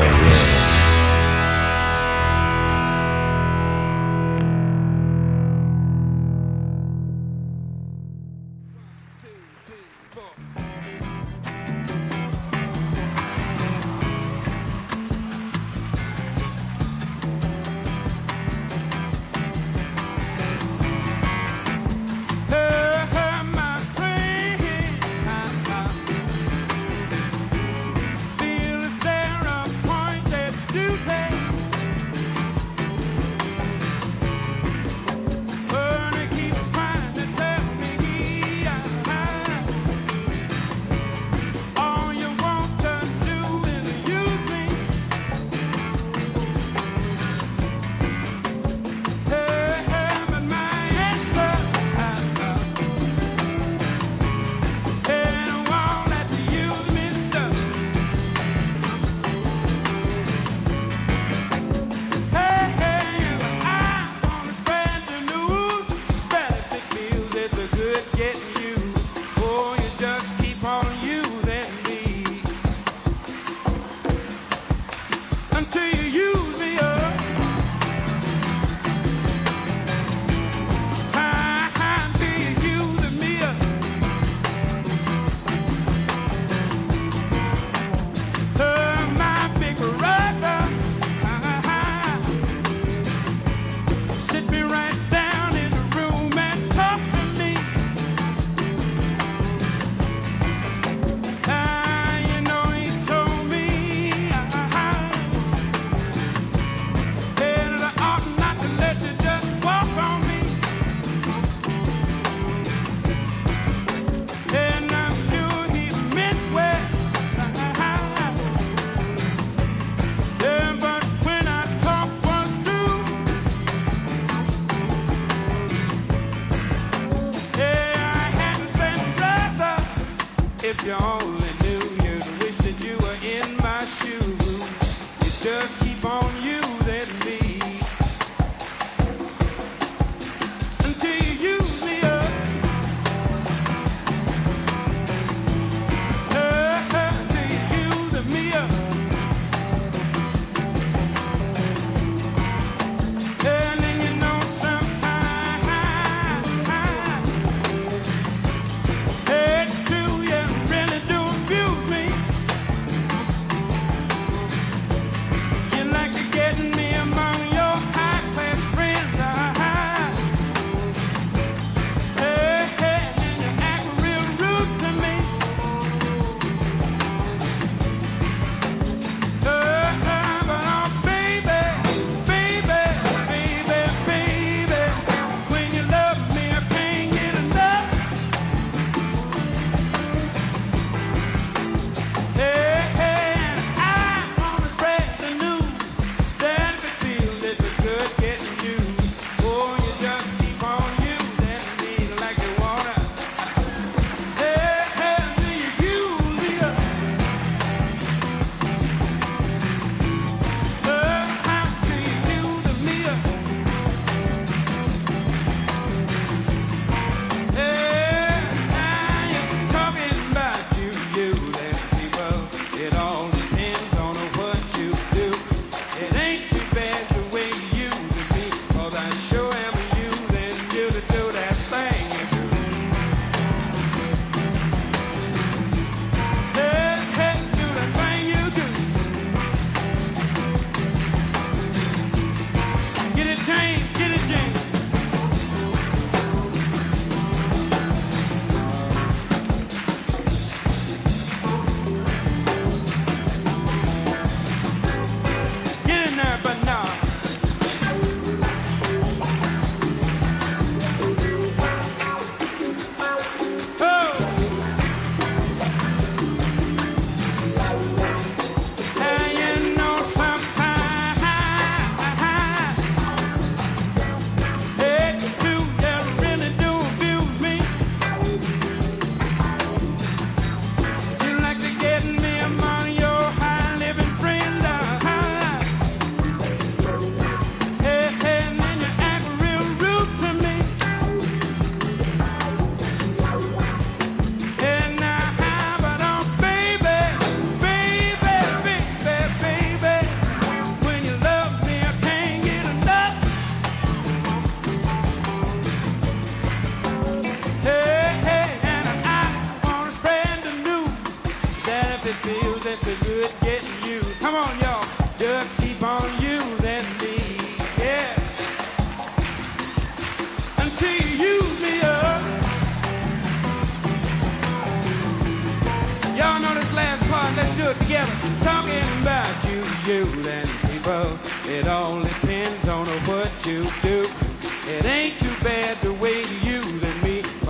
yeah y'all. I show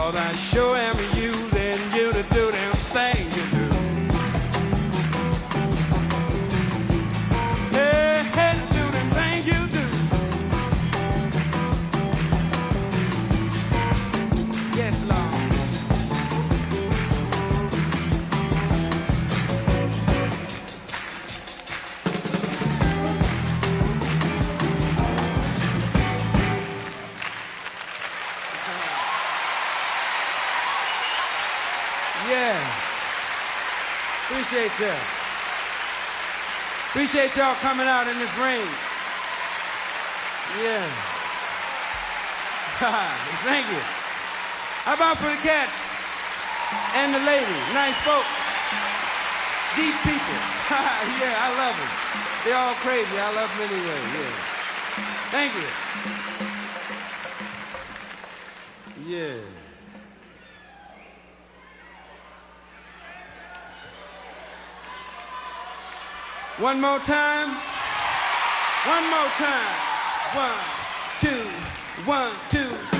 cause I sure am Appreciate y'all coming out in this rain. Yeah. Thank you. How about for the cats and the lady? Nice folk. Deep people. yeah, I love them. They're all crazy. I love them anyway. Yeah. Thank you. Yeah. One more time. One more time. One, two, one, two,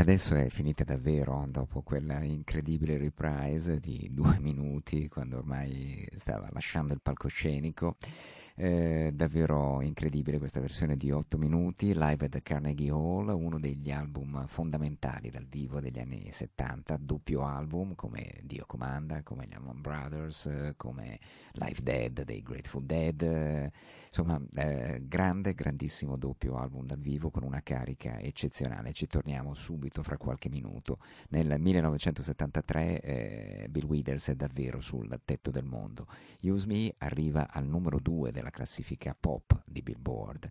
adesso è finita davvero, dopo quella incredibile reprise di due minuti, quando ormai stava lasciando il palcoscenico. Eh, davvero incredibile questa versione di 8 minuti, live at Carnegie Hall, uno degli album fondamentali dal vivo degli anni 70, doppio album come Dio Comanda, come gli Allman Brothers, come Live Dead dei Grateful Dead, insomma eh, grande, grandissimo doppio album dal vivo con una carica eccezionale. Ci torniamo subito fra qualche minuto. Nel 1973 eh, Bill Withers è davvero sul tetto del mondo. Use Me arriva al numero 2 della classifica pop di Billboard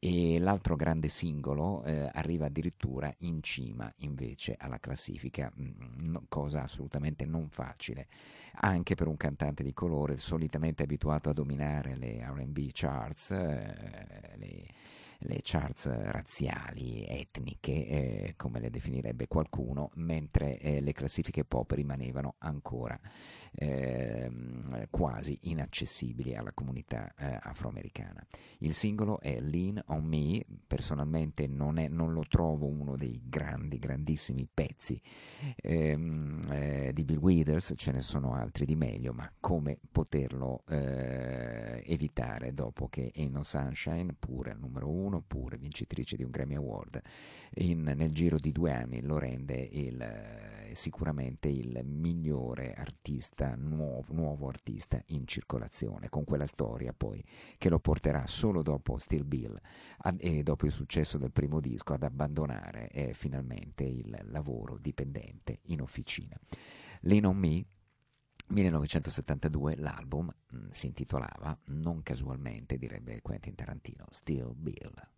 e l'altro grande singolo eh, arriva addirittura in cima invece alla classifica, mm, no- cosa assolutamente non facile, anche per un cantante di colore solitamente abituato a dominare le RB charts, eh, le, le charts razziali, etniche, eh, come le definirebbe qualcuno, mentre eh, le classifiche pop rimanevano ancora ehm, quasi inaccessibili alla comunità eh, afroamericana. Il singolo è Lean on Me, personalmente non, è, non lo trovo uno dei grandi, grandissimi pezzi ehm, eh, di Bill Withers, ce ne sono altri di meglio, ma come poterlo eh, evitare dopo che Ain't No Sunshine, pure al numero uno, 2001, oppure vincitrice di un Grammy Award, in, nel giro di due anni lo rende il, eh, sicuramente il migliore artista, nuovo, nuovo artista in circolazione, con quella storia poi che lo porterà solo dopo Still Bill ad, e dopo il successo del primo disco ad abbandonare eh, finalmente il lavoro dipendente in officina. Lean on Me 1972 l'album mh, mm, si intitolava, non casualmente direbbe Quentin Tarantino, Still Bill.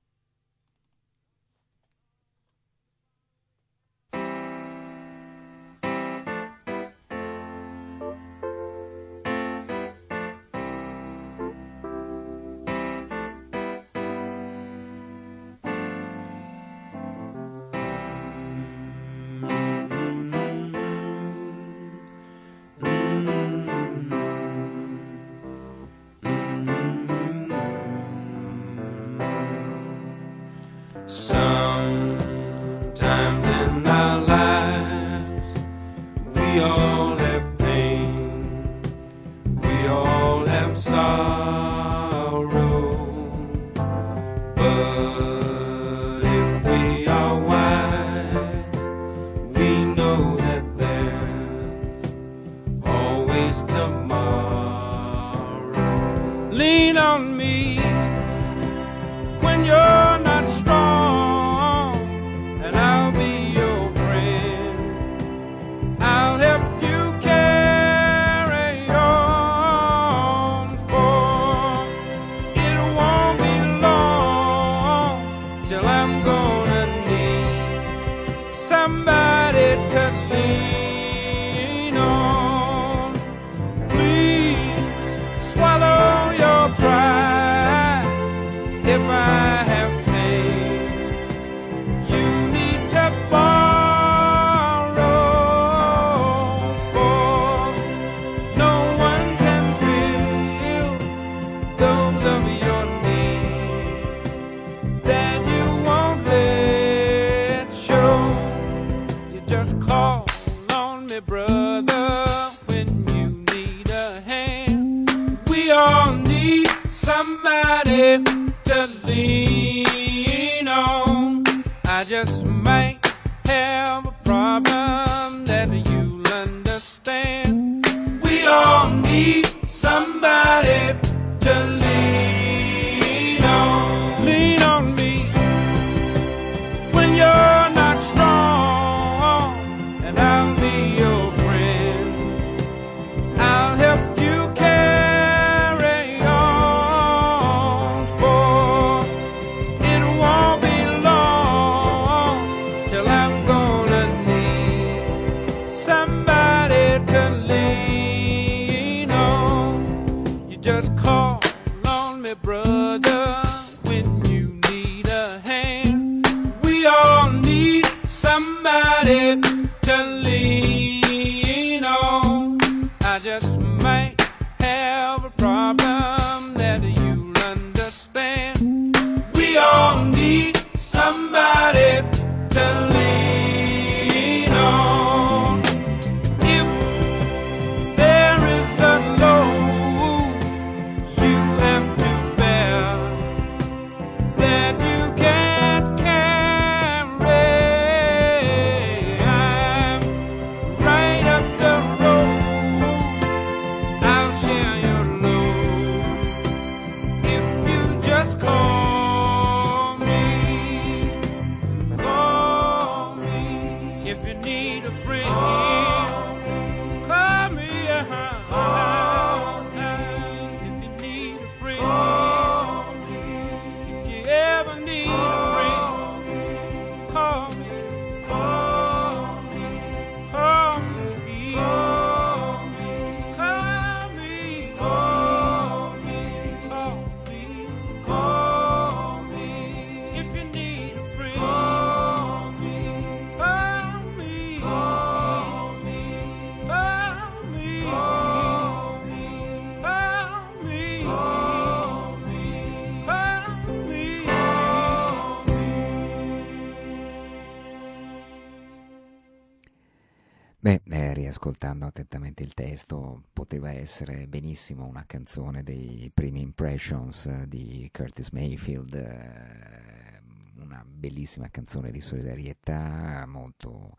Riascoltando attentamente il testo, poteva essere benissimo una canzone dei primi Impressions di Curtis Mayfield, eh, una bellissima canzone di solidarietà, molto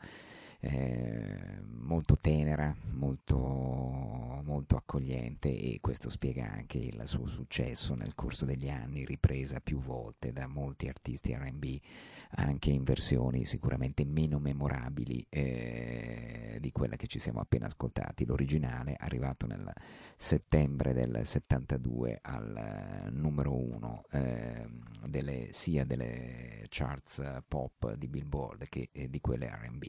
eh, molto tenera, molto, molto accogliente e questo spiega anche il suo successo nel corso degli anni, ripresa più volte da molti artisti RB, anche in versioni sicuramente meno memorabili eh, di quella che ci siamo appena ascoltati. L'originale, arrivato nel settembre del 72 al numero uno eh, delle, sia delle charts pop di Billboard che eh, di quelle RB.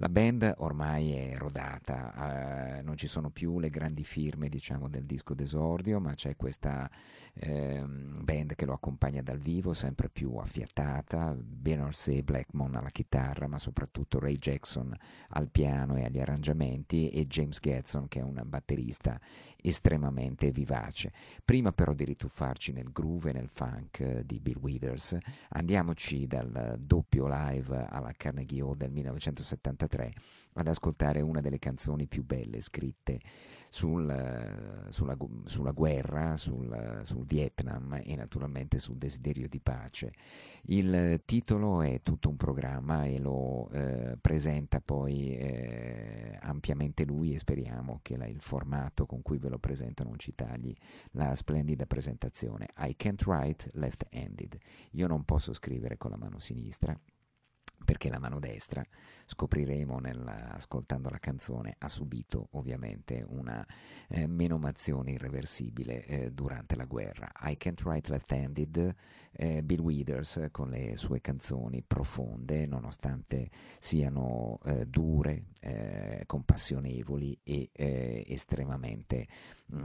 La band ormai è rodata, eh, non ci sono più le grandi firme diciamo, del disco d'esordio, ma c'è questa eh, band che lo accompagna dal vivo, sempre più affiatata, Beyoncé Blackmon alla chitarra, ma soprattutto Ray Jackson al piano e agli arrangiamenti e James Getson che è un batterista estremamente vivace. Prima però di rituffarci nel groove e nel funk di Bill Withers, andiamoci dal doppio live alla Carnegie Hall del 1973 1993 ad ascoltare una delle canzoni più belle scritte sul, sulla, sulla, guerra, sul, sul, Vietnam e naturalmente sul desiderio di pace. Il titolo è tutto un programma e lo eh, presenta poi eh, ampiamente lui e speriamo che la, il formato con cui ve lo presento non ci tagli la splendida presentazione. I can't write left-handed. Io non posso scrivere con la mano sinistra perché la mano destra, scopriremo nel, ascoltando la canzone, ha subito ovviamente una eh, menomazione irreversibile eh, durante la guerra. I Can't Write Left-Handed, eh, Bill Withers con le sue canzoni profonde, nonostante siano eh, dure, eh, compassionevoli e eh, estremamente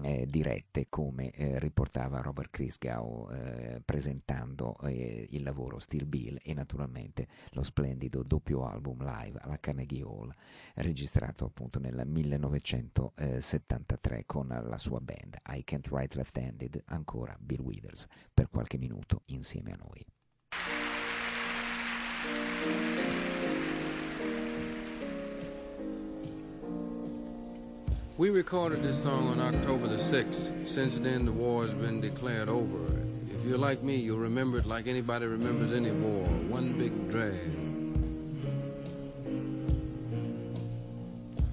eh, dirette come eh, riportava Robert Christgau eh, presentando eh, il lavoro Steel Bill e naturalmente lo splendido doppio album live alla Carnegie Hall registrato appunto nel 1973 con la sua band I Can't Write Left Handed ancora Bill Withers per qualche minuto insieme a noi. We recorded this song on October the 6th. Since then, the war has been declared over. If you're like me, you'll remember it like anybody remembers any war one big drag.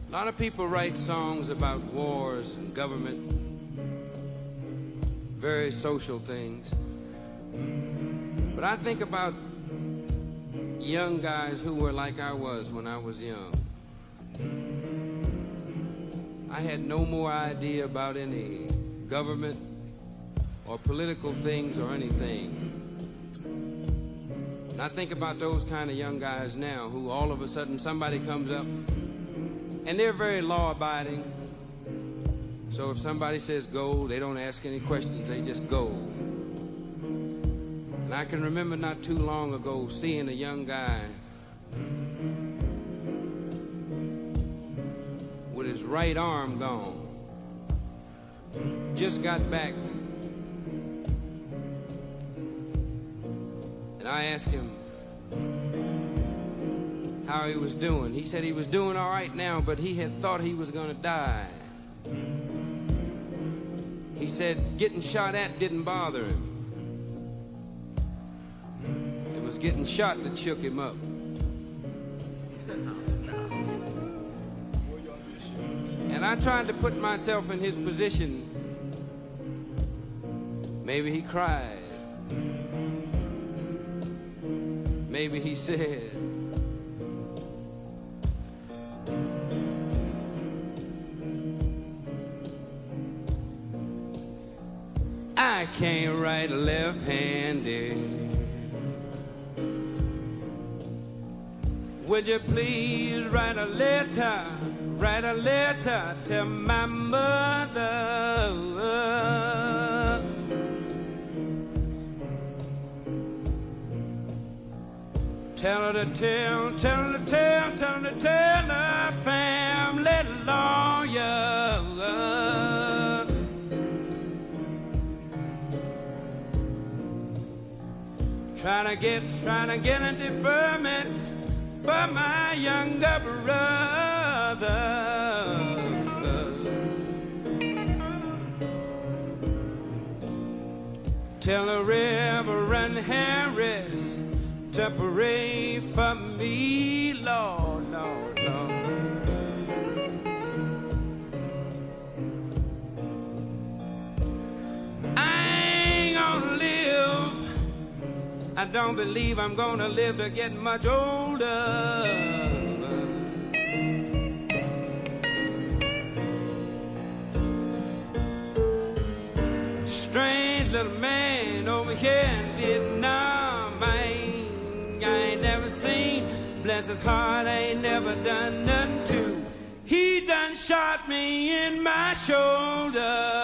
A lot of people write songs about wars and government, very social things. But I think about young guys who were like I was when I was young. I had no more idea about any government or political things or anything. And I think about those kind of young guys now who all of a sudden somebody comes up and they're very law abiding. So if somebody says go, they don't ask any questions, they just go. And I can remember not too long ago seeing a young guy right arm gone. Just got back. And I asked him how he was doing. He said he was doing all right now, but he had thought he was going to die. He said getting shot at didn't bother him. It was getting shot that shook him up. And I tried to put myself in his position. Maybe he cried. Maybe he said, I can't write left handed. Would you please write a letter? Write a letter to my mother. Tell her to tell, tell her to tell, tell her to tell her family lawyer. Trying to get, trying to get a deferment for my younger brother. Tell the Reverend Harris to pray for me, Lord, Lord, Lord. I ain't gonna live. I don't believe I'm gonna live to get much older. Strange little man over here in Vietnam. I ain't, I ain't never seen. Bless his heart, I ain't never done nothing to. He done shot me in my shoulder.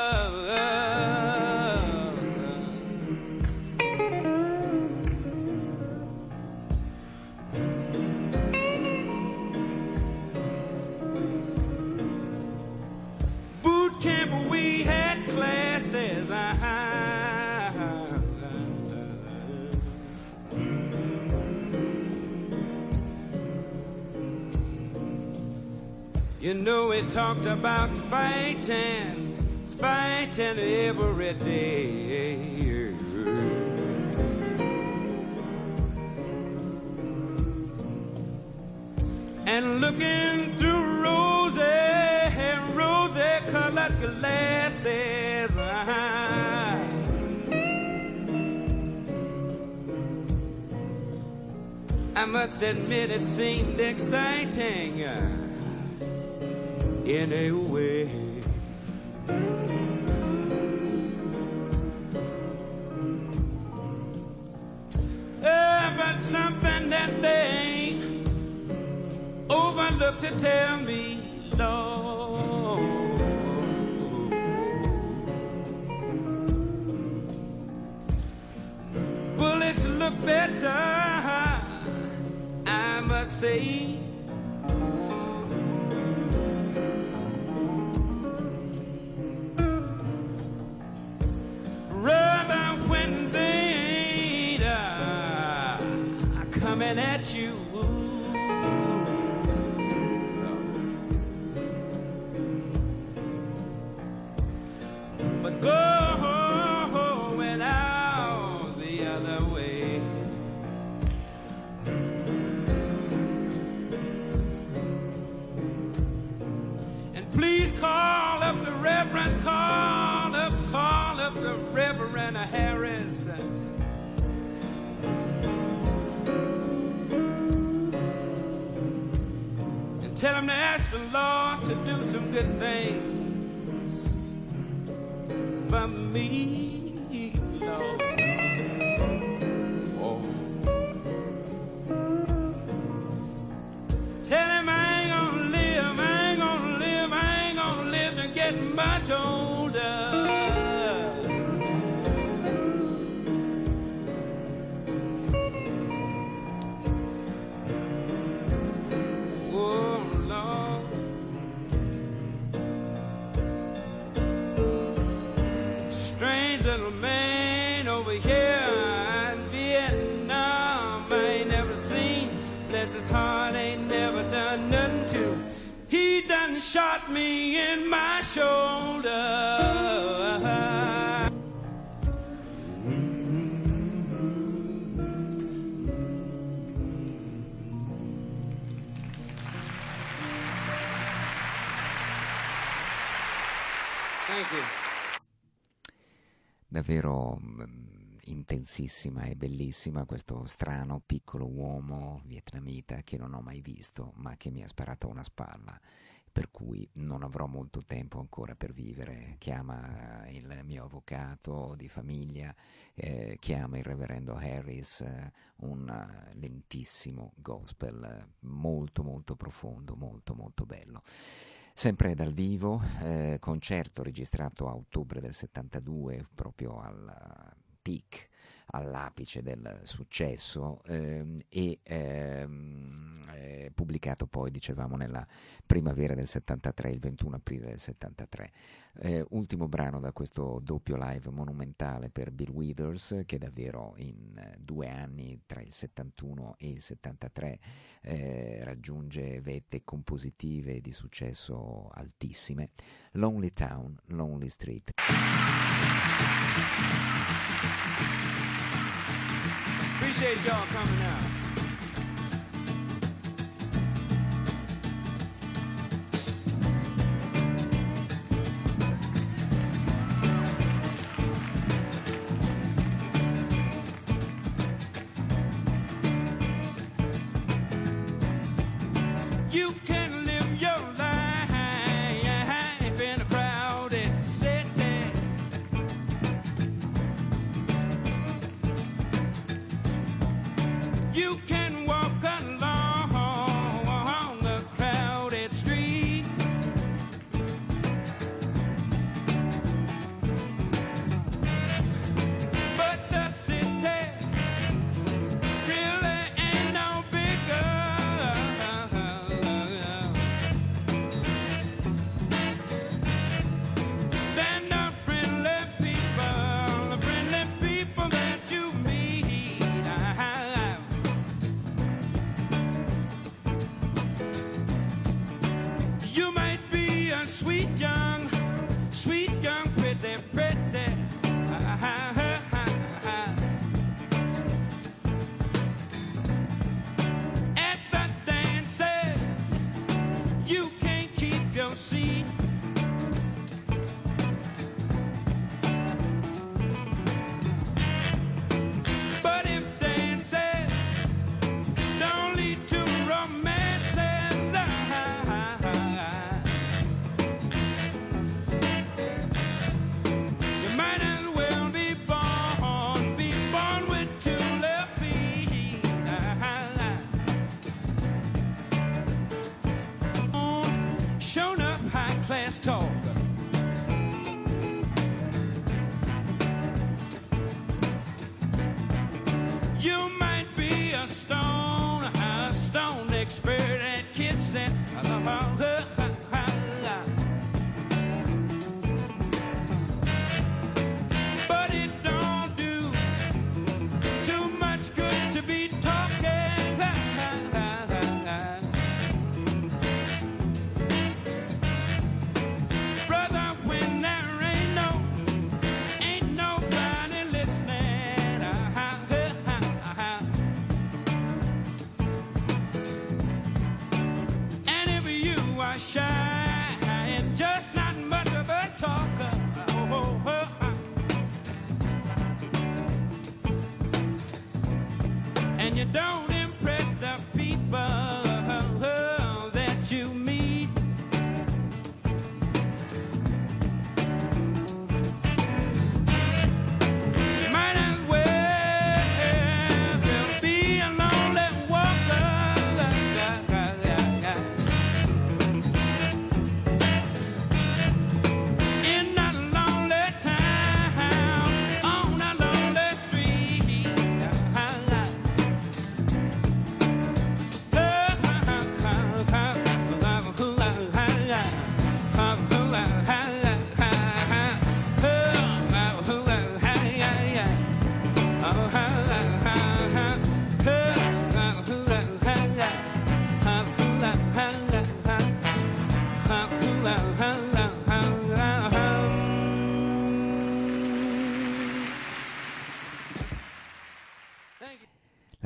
You know we talked about fighting, fighting every day. And looking through rosy, rosy colored glasses. I must admit it seemed exciting in a way. Uh, but something that they overlooked to tell me, Lord. Bullets look better, I must say. Davvero mm, intensissima e bellissima questo strano piccolo uomo vietnamita che non ho mai visto ma che mi ha sparato una spalla per cui non avrò molto tempo ancora per vivere. Chiama il mio avvocato di famiglia eh, chiama il reverendo Harris eh, un eh, lentissimo gospel eh, molto molto profondo molto molto bello Sempre dal vivo, eh, concerto registrato a ottobre del 72, proprio al peak, all'apice del successo, ehm, e ehm, eh, pubblicato poi, dicevamo, nella primavera del 73, il 21 aprile del 73. Eh, ultimo brano da questo doppio live monumentale per Bill Withers, che davvero in eh, due anni, tra il 71 e il 73, eh, raggiunge vette compositive di successo altissime. Lonely Town, Lonely Street. Appreciate y'all coming out.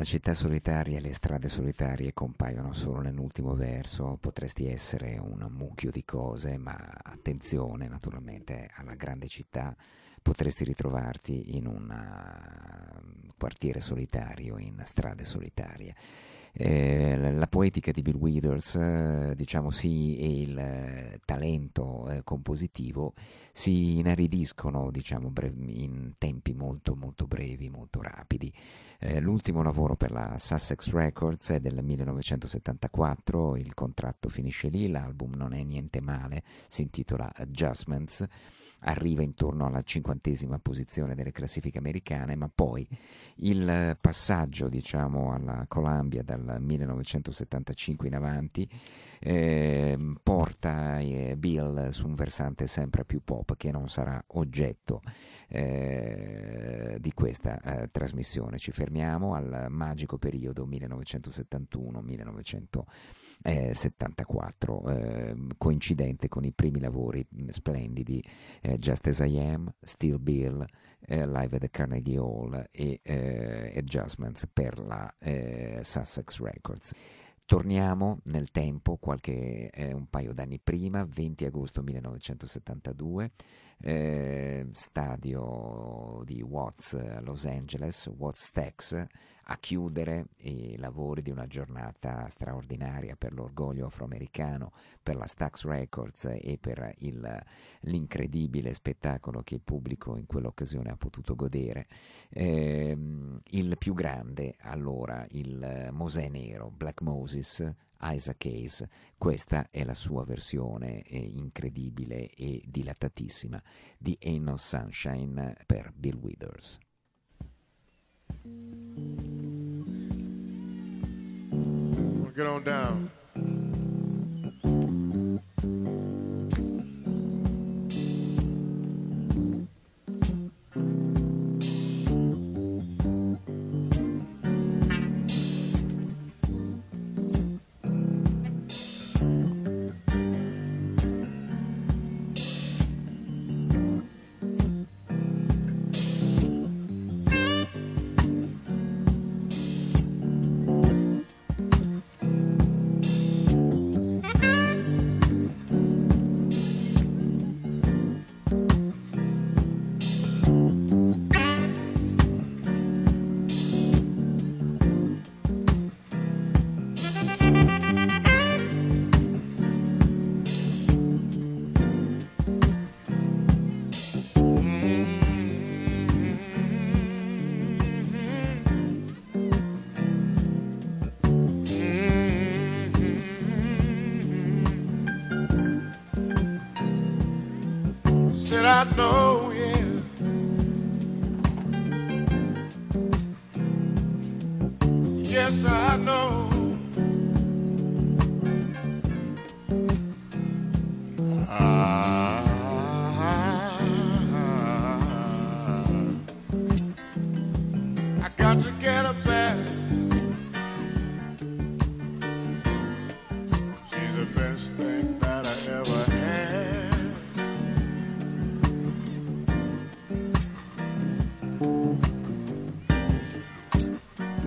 La città solitaria e le strade solitarie compaiono solo nell'ultimo verso, potresti essere un mucchio di cose, ma attenzione naturalmente alla grande città, potresti ritrovarti in un quartiere solitario, in strade solitarie. Eh, la, poetica di Bill Withers, eh, diciamo sì, e il eh, talento eh, compositivo si inaridiscono, diciamo, in tempi molto molto brevi, molto rapidi. L'ultimo lavoro per la Sussex Records è del 1974, il contratto finisce lì, l'album non è niente male, si intitola Adjustments, arriva intorno alla cinquantesima posizione delle classifiche americane, ma poi il passaggio diciamo alla Columbia dal dal 1975 in avanti, eh, porta eh, Bill su un versante sempre più pop che non sarà oggetto eh, di questa eh, trasmissione. Ci fermiamo al magico periodo 1971-1974, eh, coincidente con i primi lavori splendidi eh, Just As I Am, Still Bill, eh, Live at the Carnegie Hall e eh, Adjustments per la eh, Sussex Records. Torniamo nel tempo, qualche, eh, un paio d'anni prima, 20 agosto 1972, eh, stadio di Watts a Los Angeles, Watts Tex, a chiudere i lavori di una giornata straordinaria per l'orgoglio afroamericano, per la Stax Records e per il, l'incredibile spettacolo che il pubblico in quell'occasione ha potuto godere. Eh, il più grande allora, il Mosè Nero, Black Moses, Isaac Hayes. Questa è la sua versione eh, incredibile e dilatatissima di Ain't No Sunshine per Bill Withers. Get on down.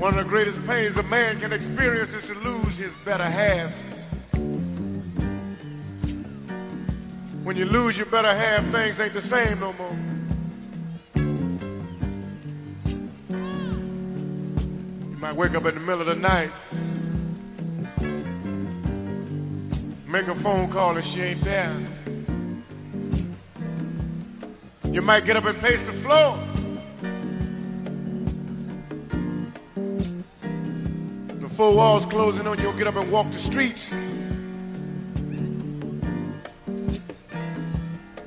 One of the greatest pains a man can experience is to lose his better half. When you lose your better half, things ain't the same no more. Might wake up in the middle of the night, make a phone call and she ain't there. You might get up and pace the floor. The four walls closing on you, you'll get up and walk the streets.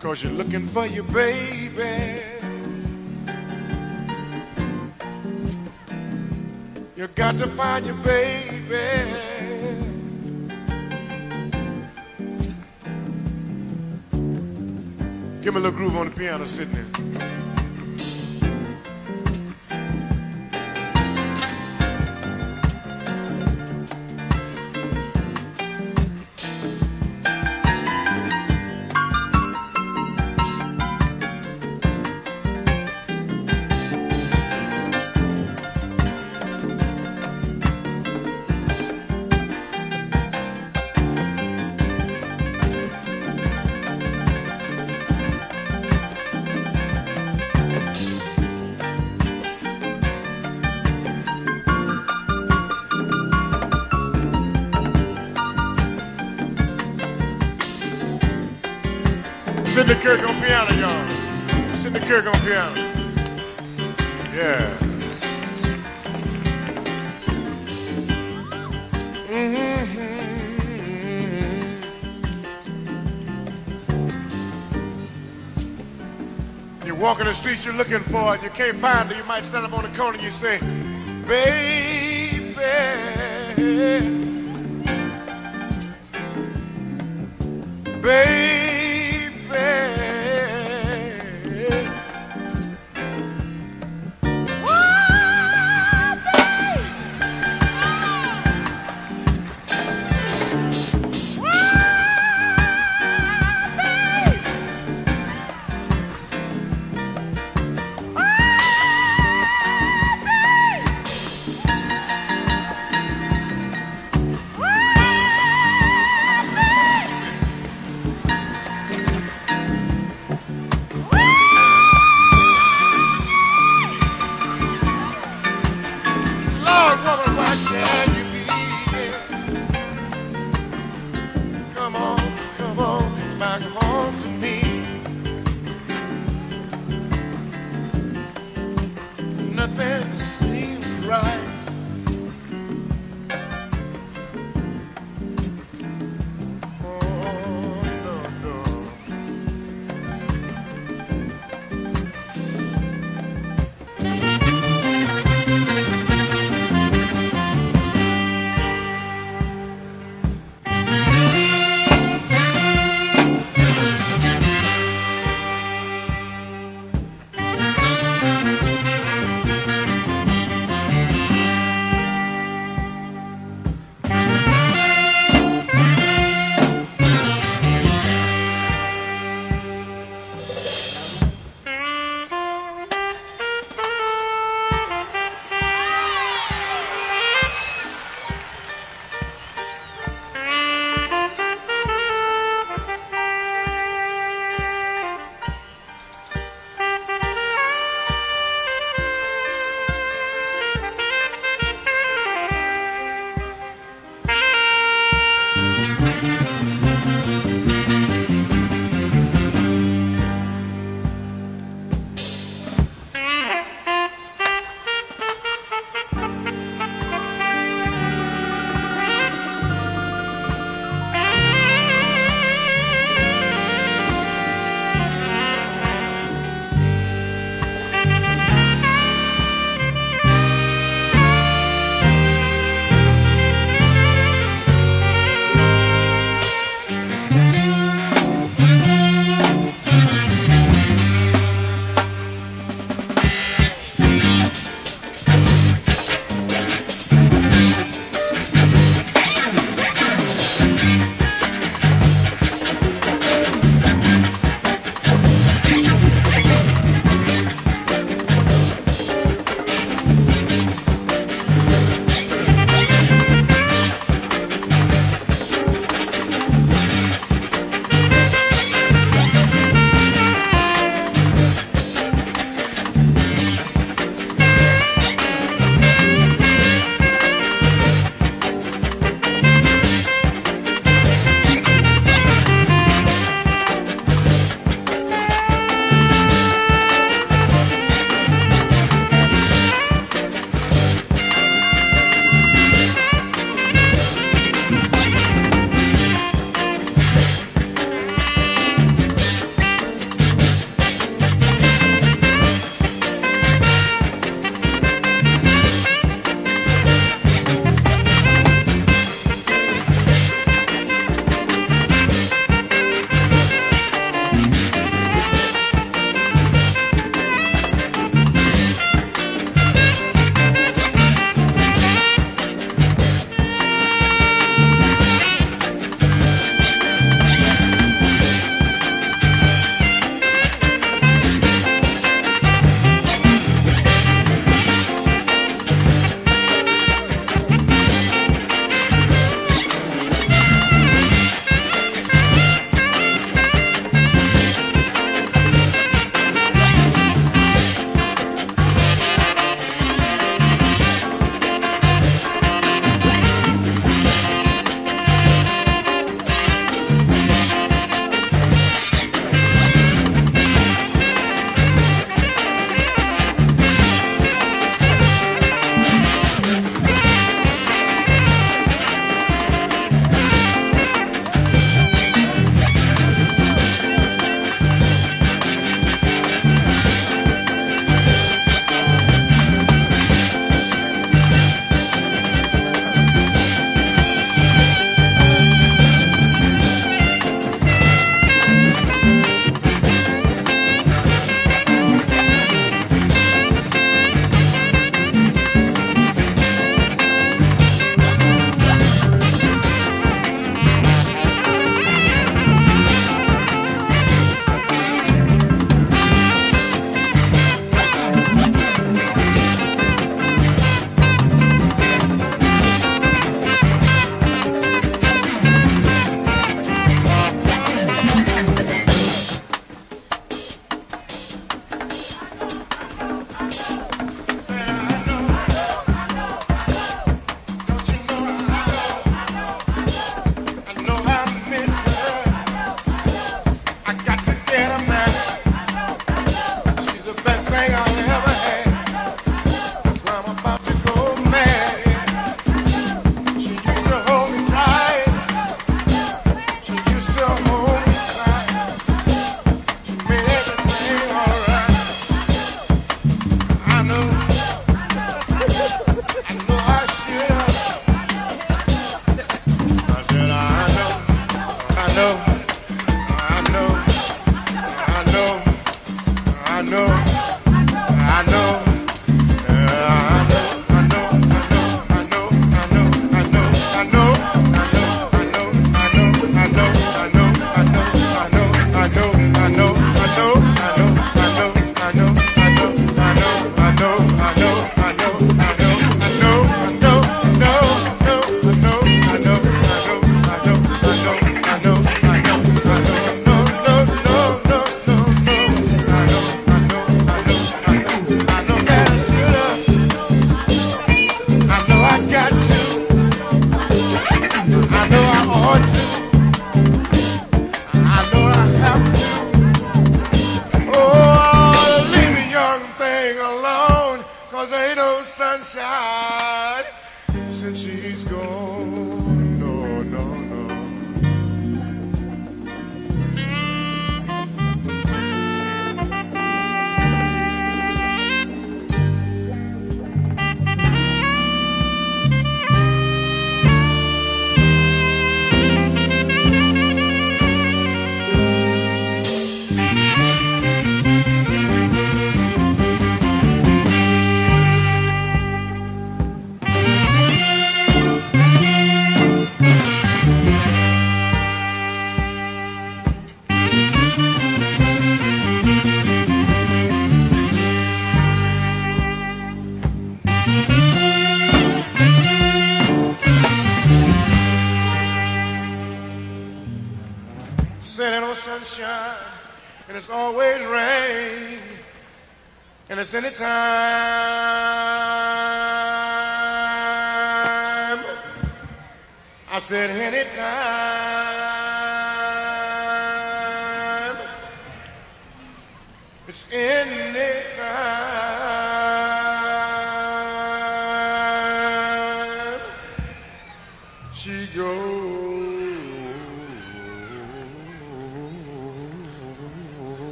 Cause you're looking for your baby. You got to find your baby. Give me a little groove on the piano sitting there. Cindy Kirk on piano, y'all. Cindy Kirk on piano. Yeah. Mm-hmm. You're walking the streets you're looking for and you can't find it. You might stand up on the corner and you say, Baby. Baby.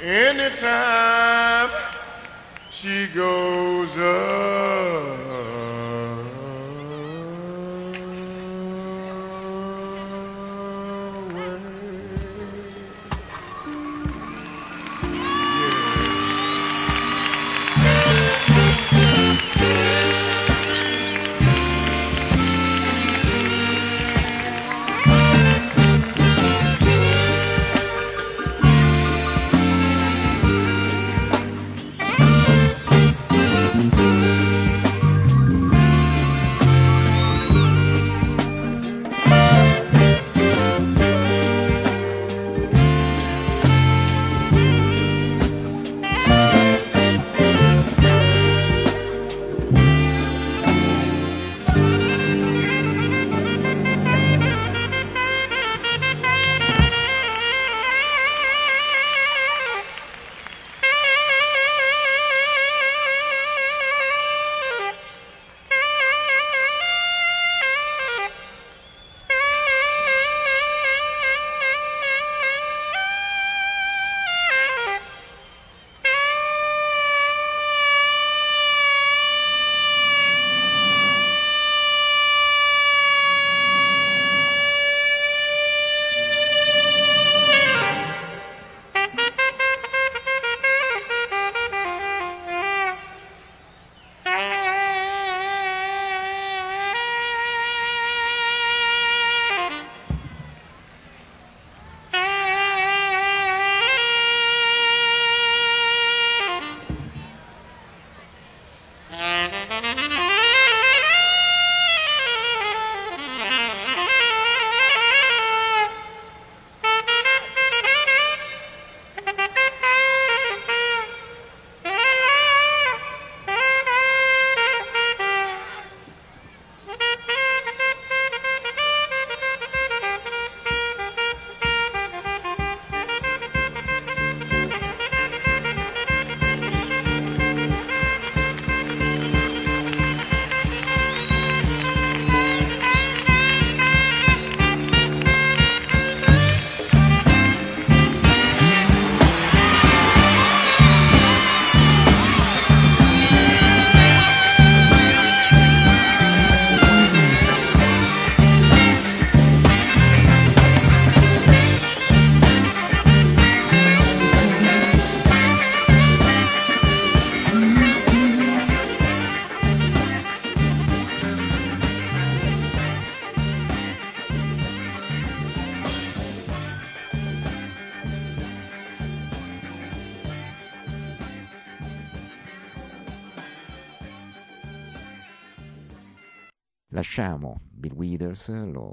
Anytime she goes up.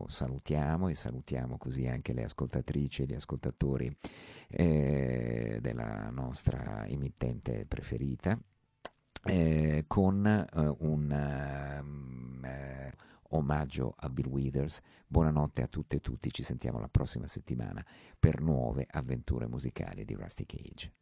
Salutiamo e salutiamo così anche le ascoltatrici e gli ascoltatori eh, della nostra emittente preferita eh, con eh, un um, omaggio a Bill Withers. Buonanotte a tutte e tutti, ci sentiamo la prossima settimana per nuove avventure musicali di Rusty Cage.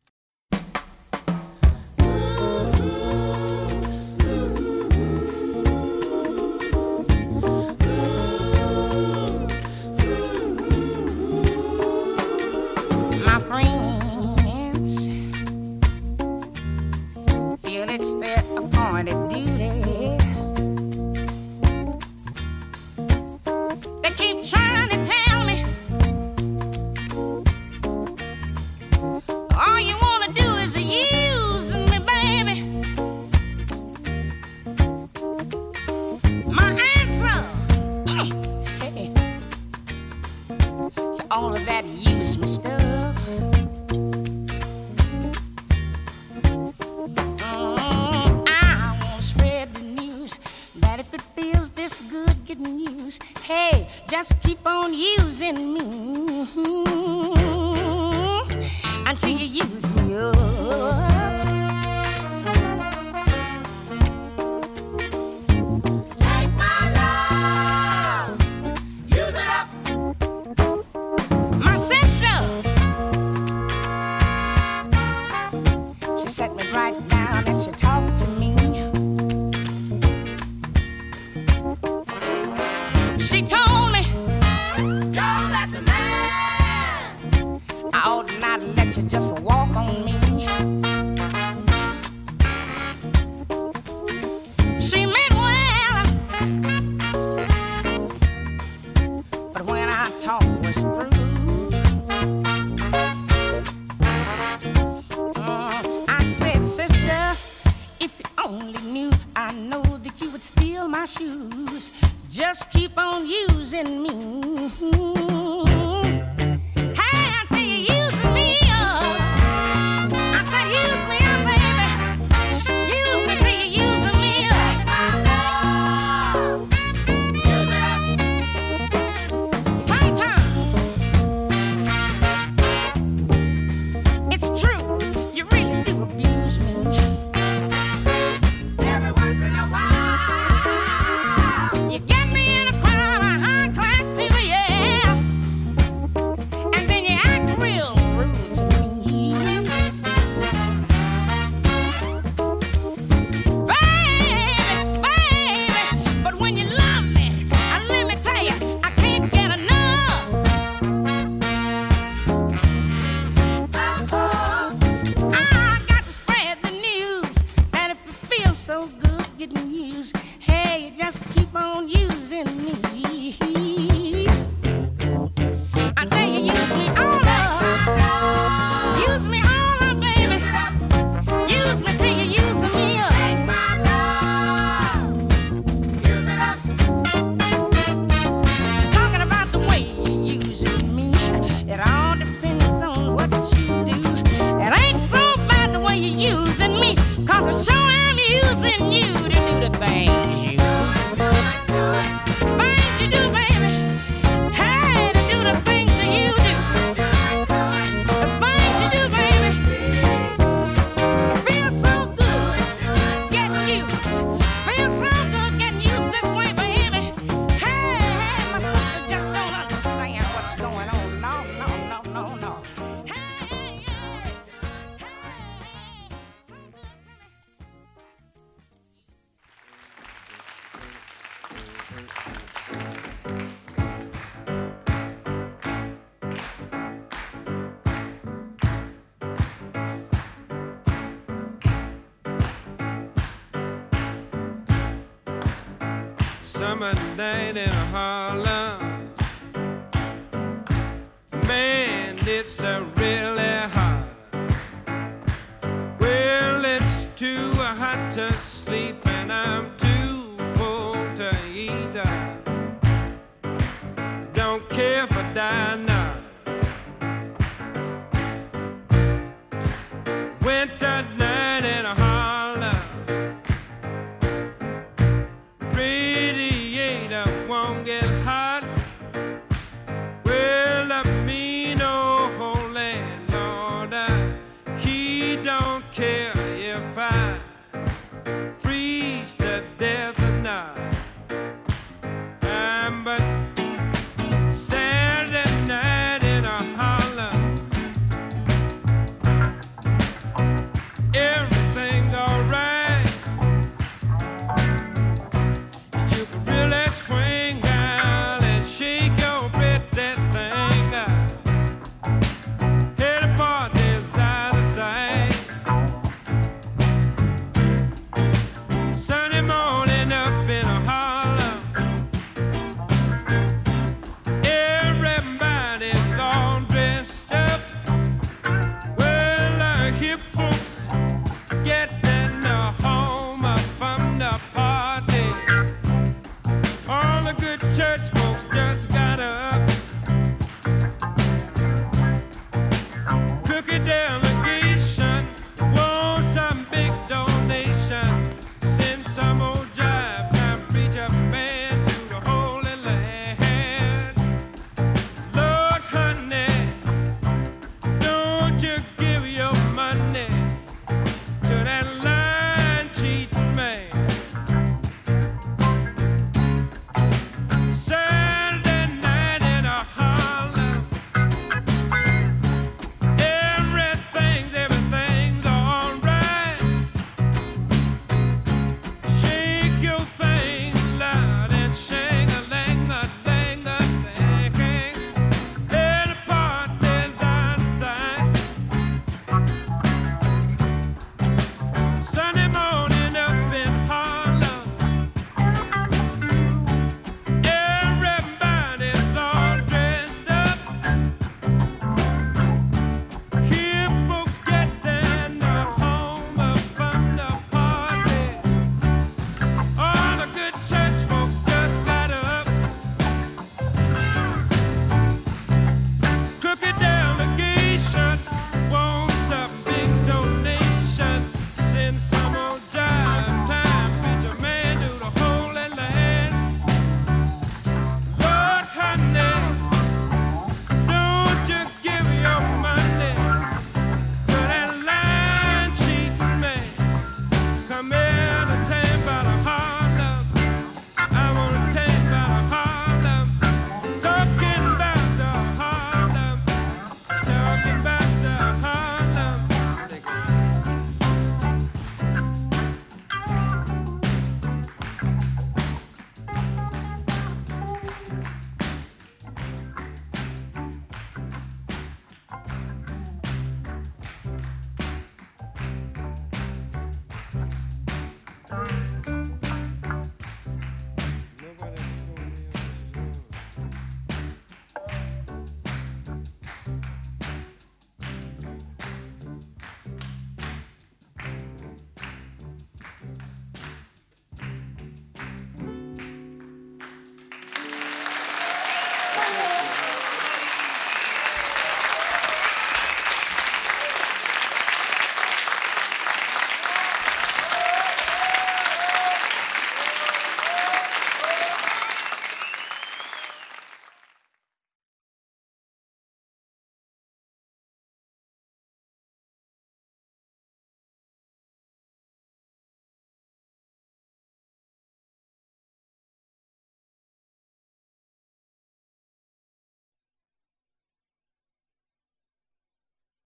See me.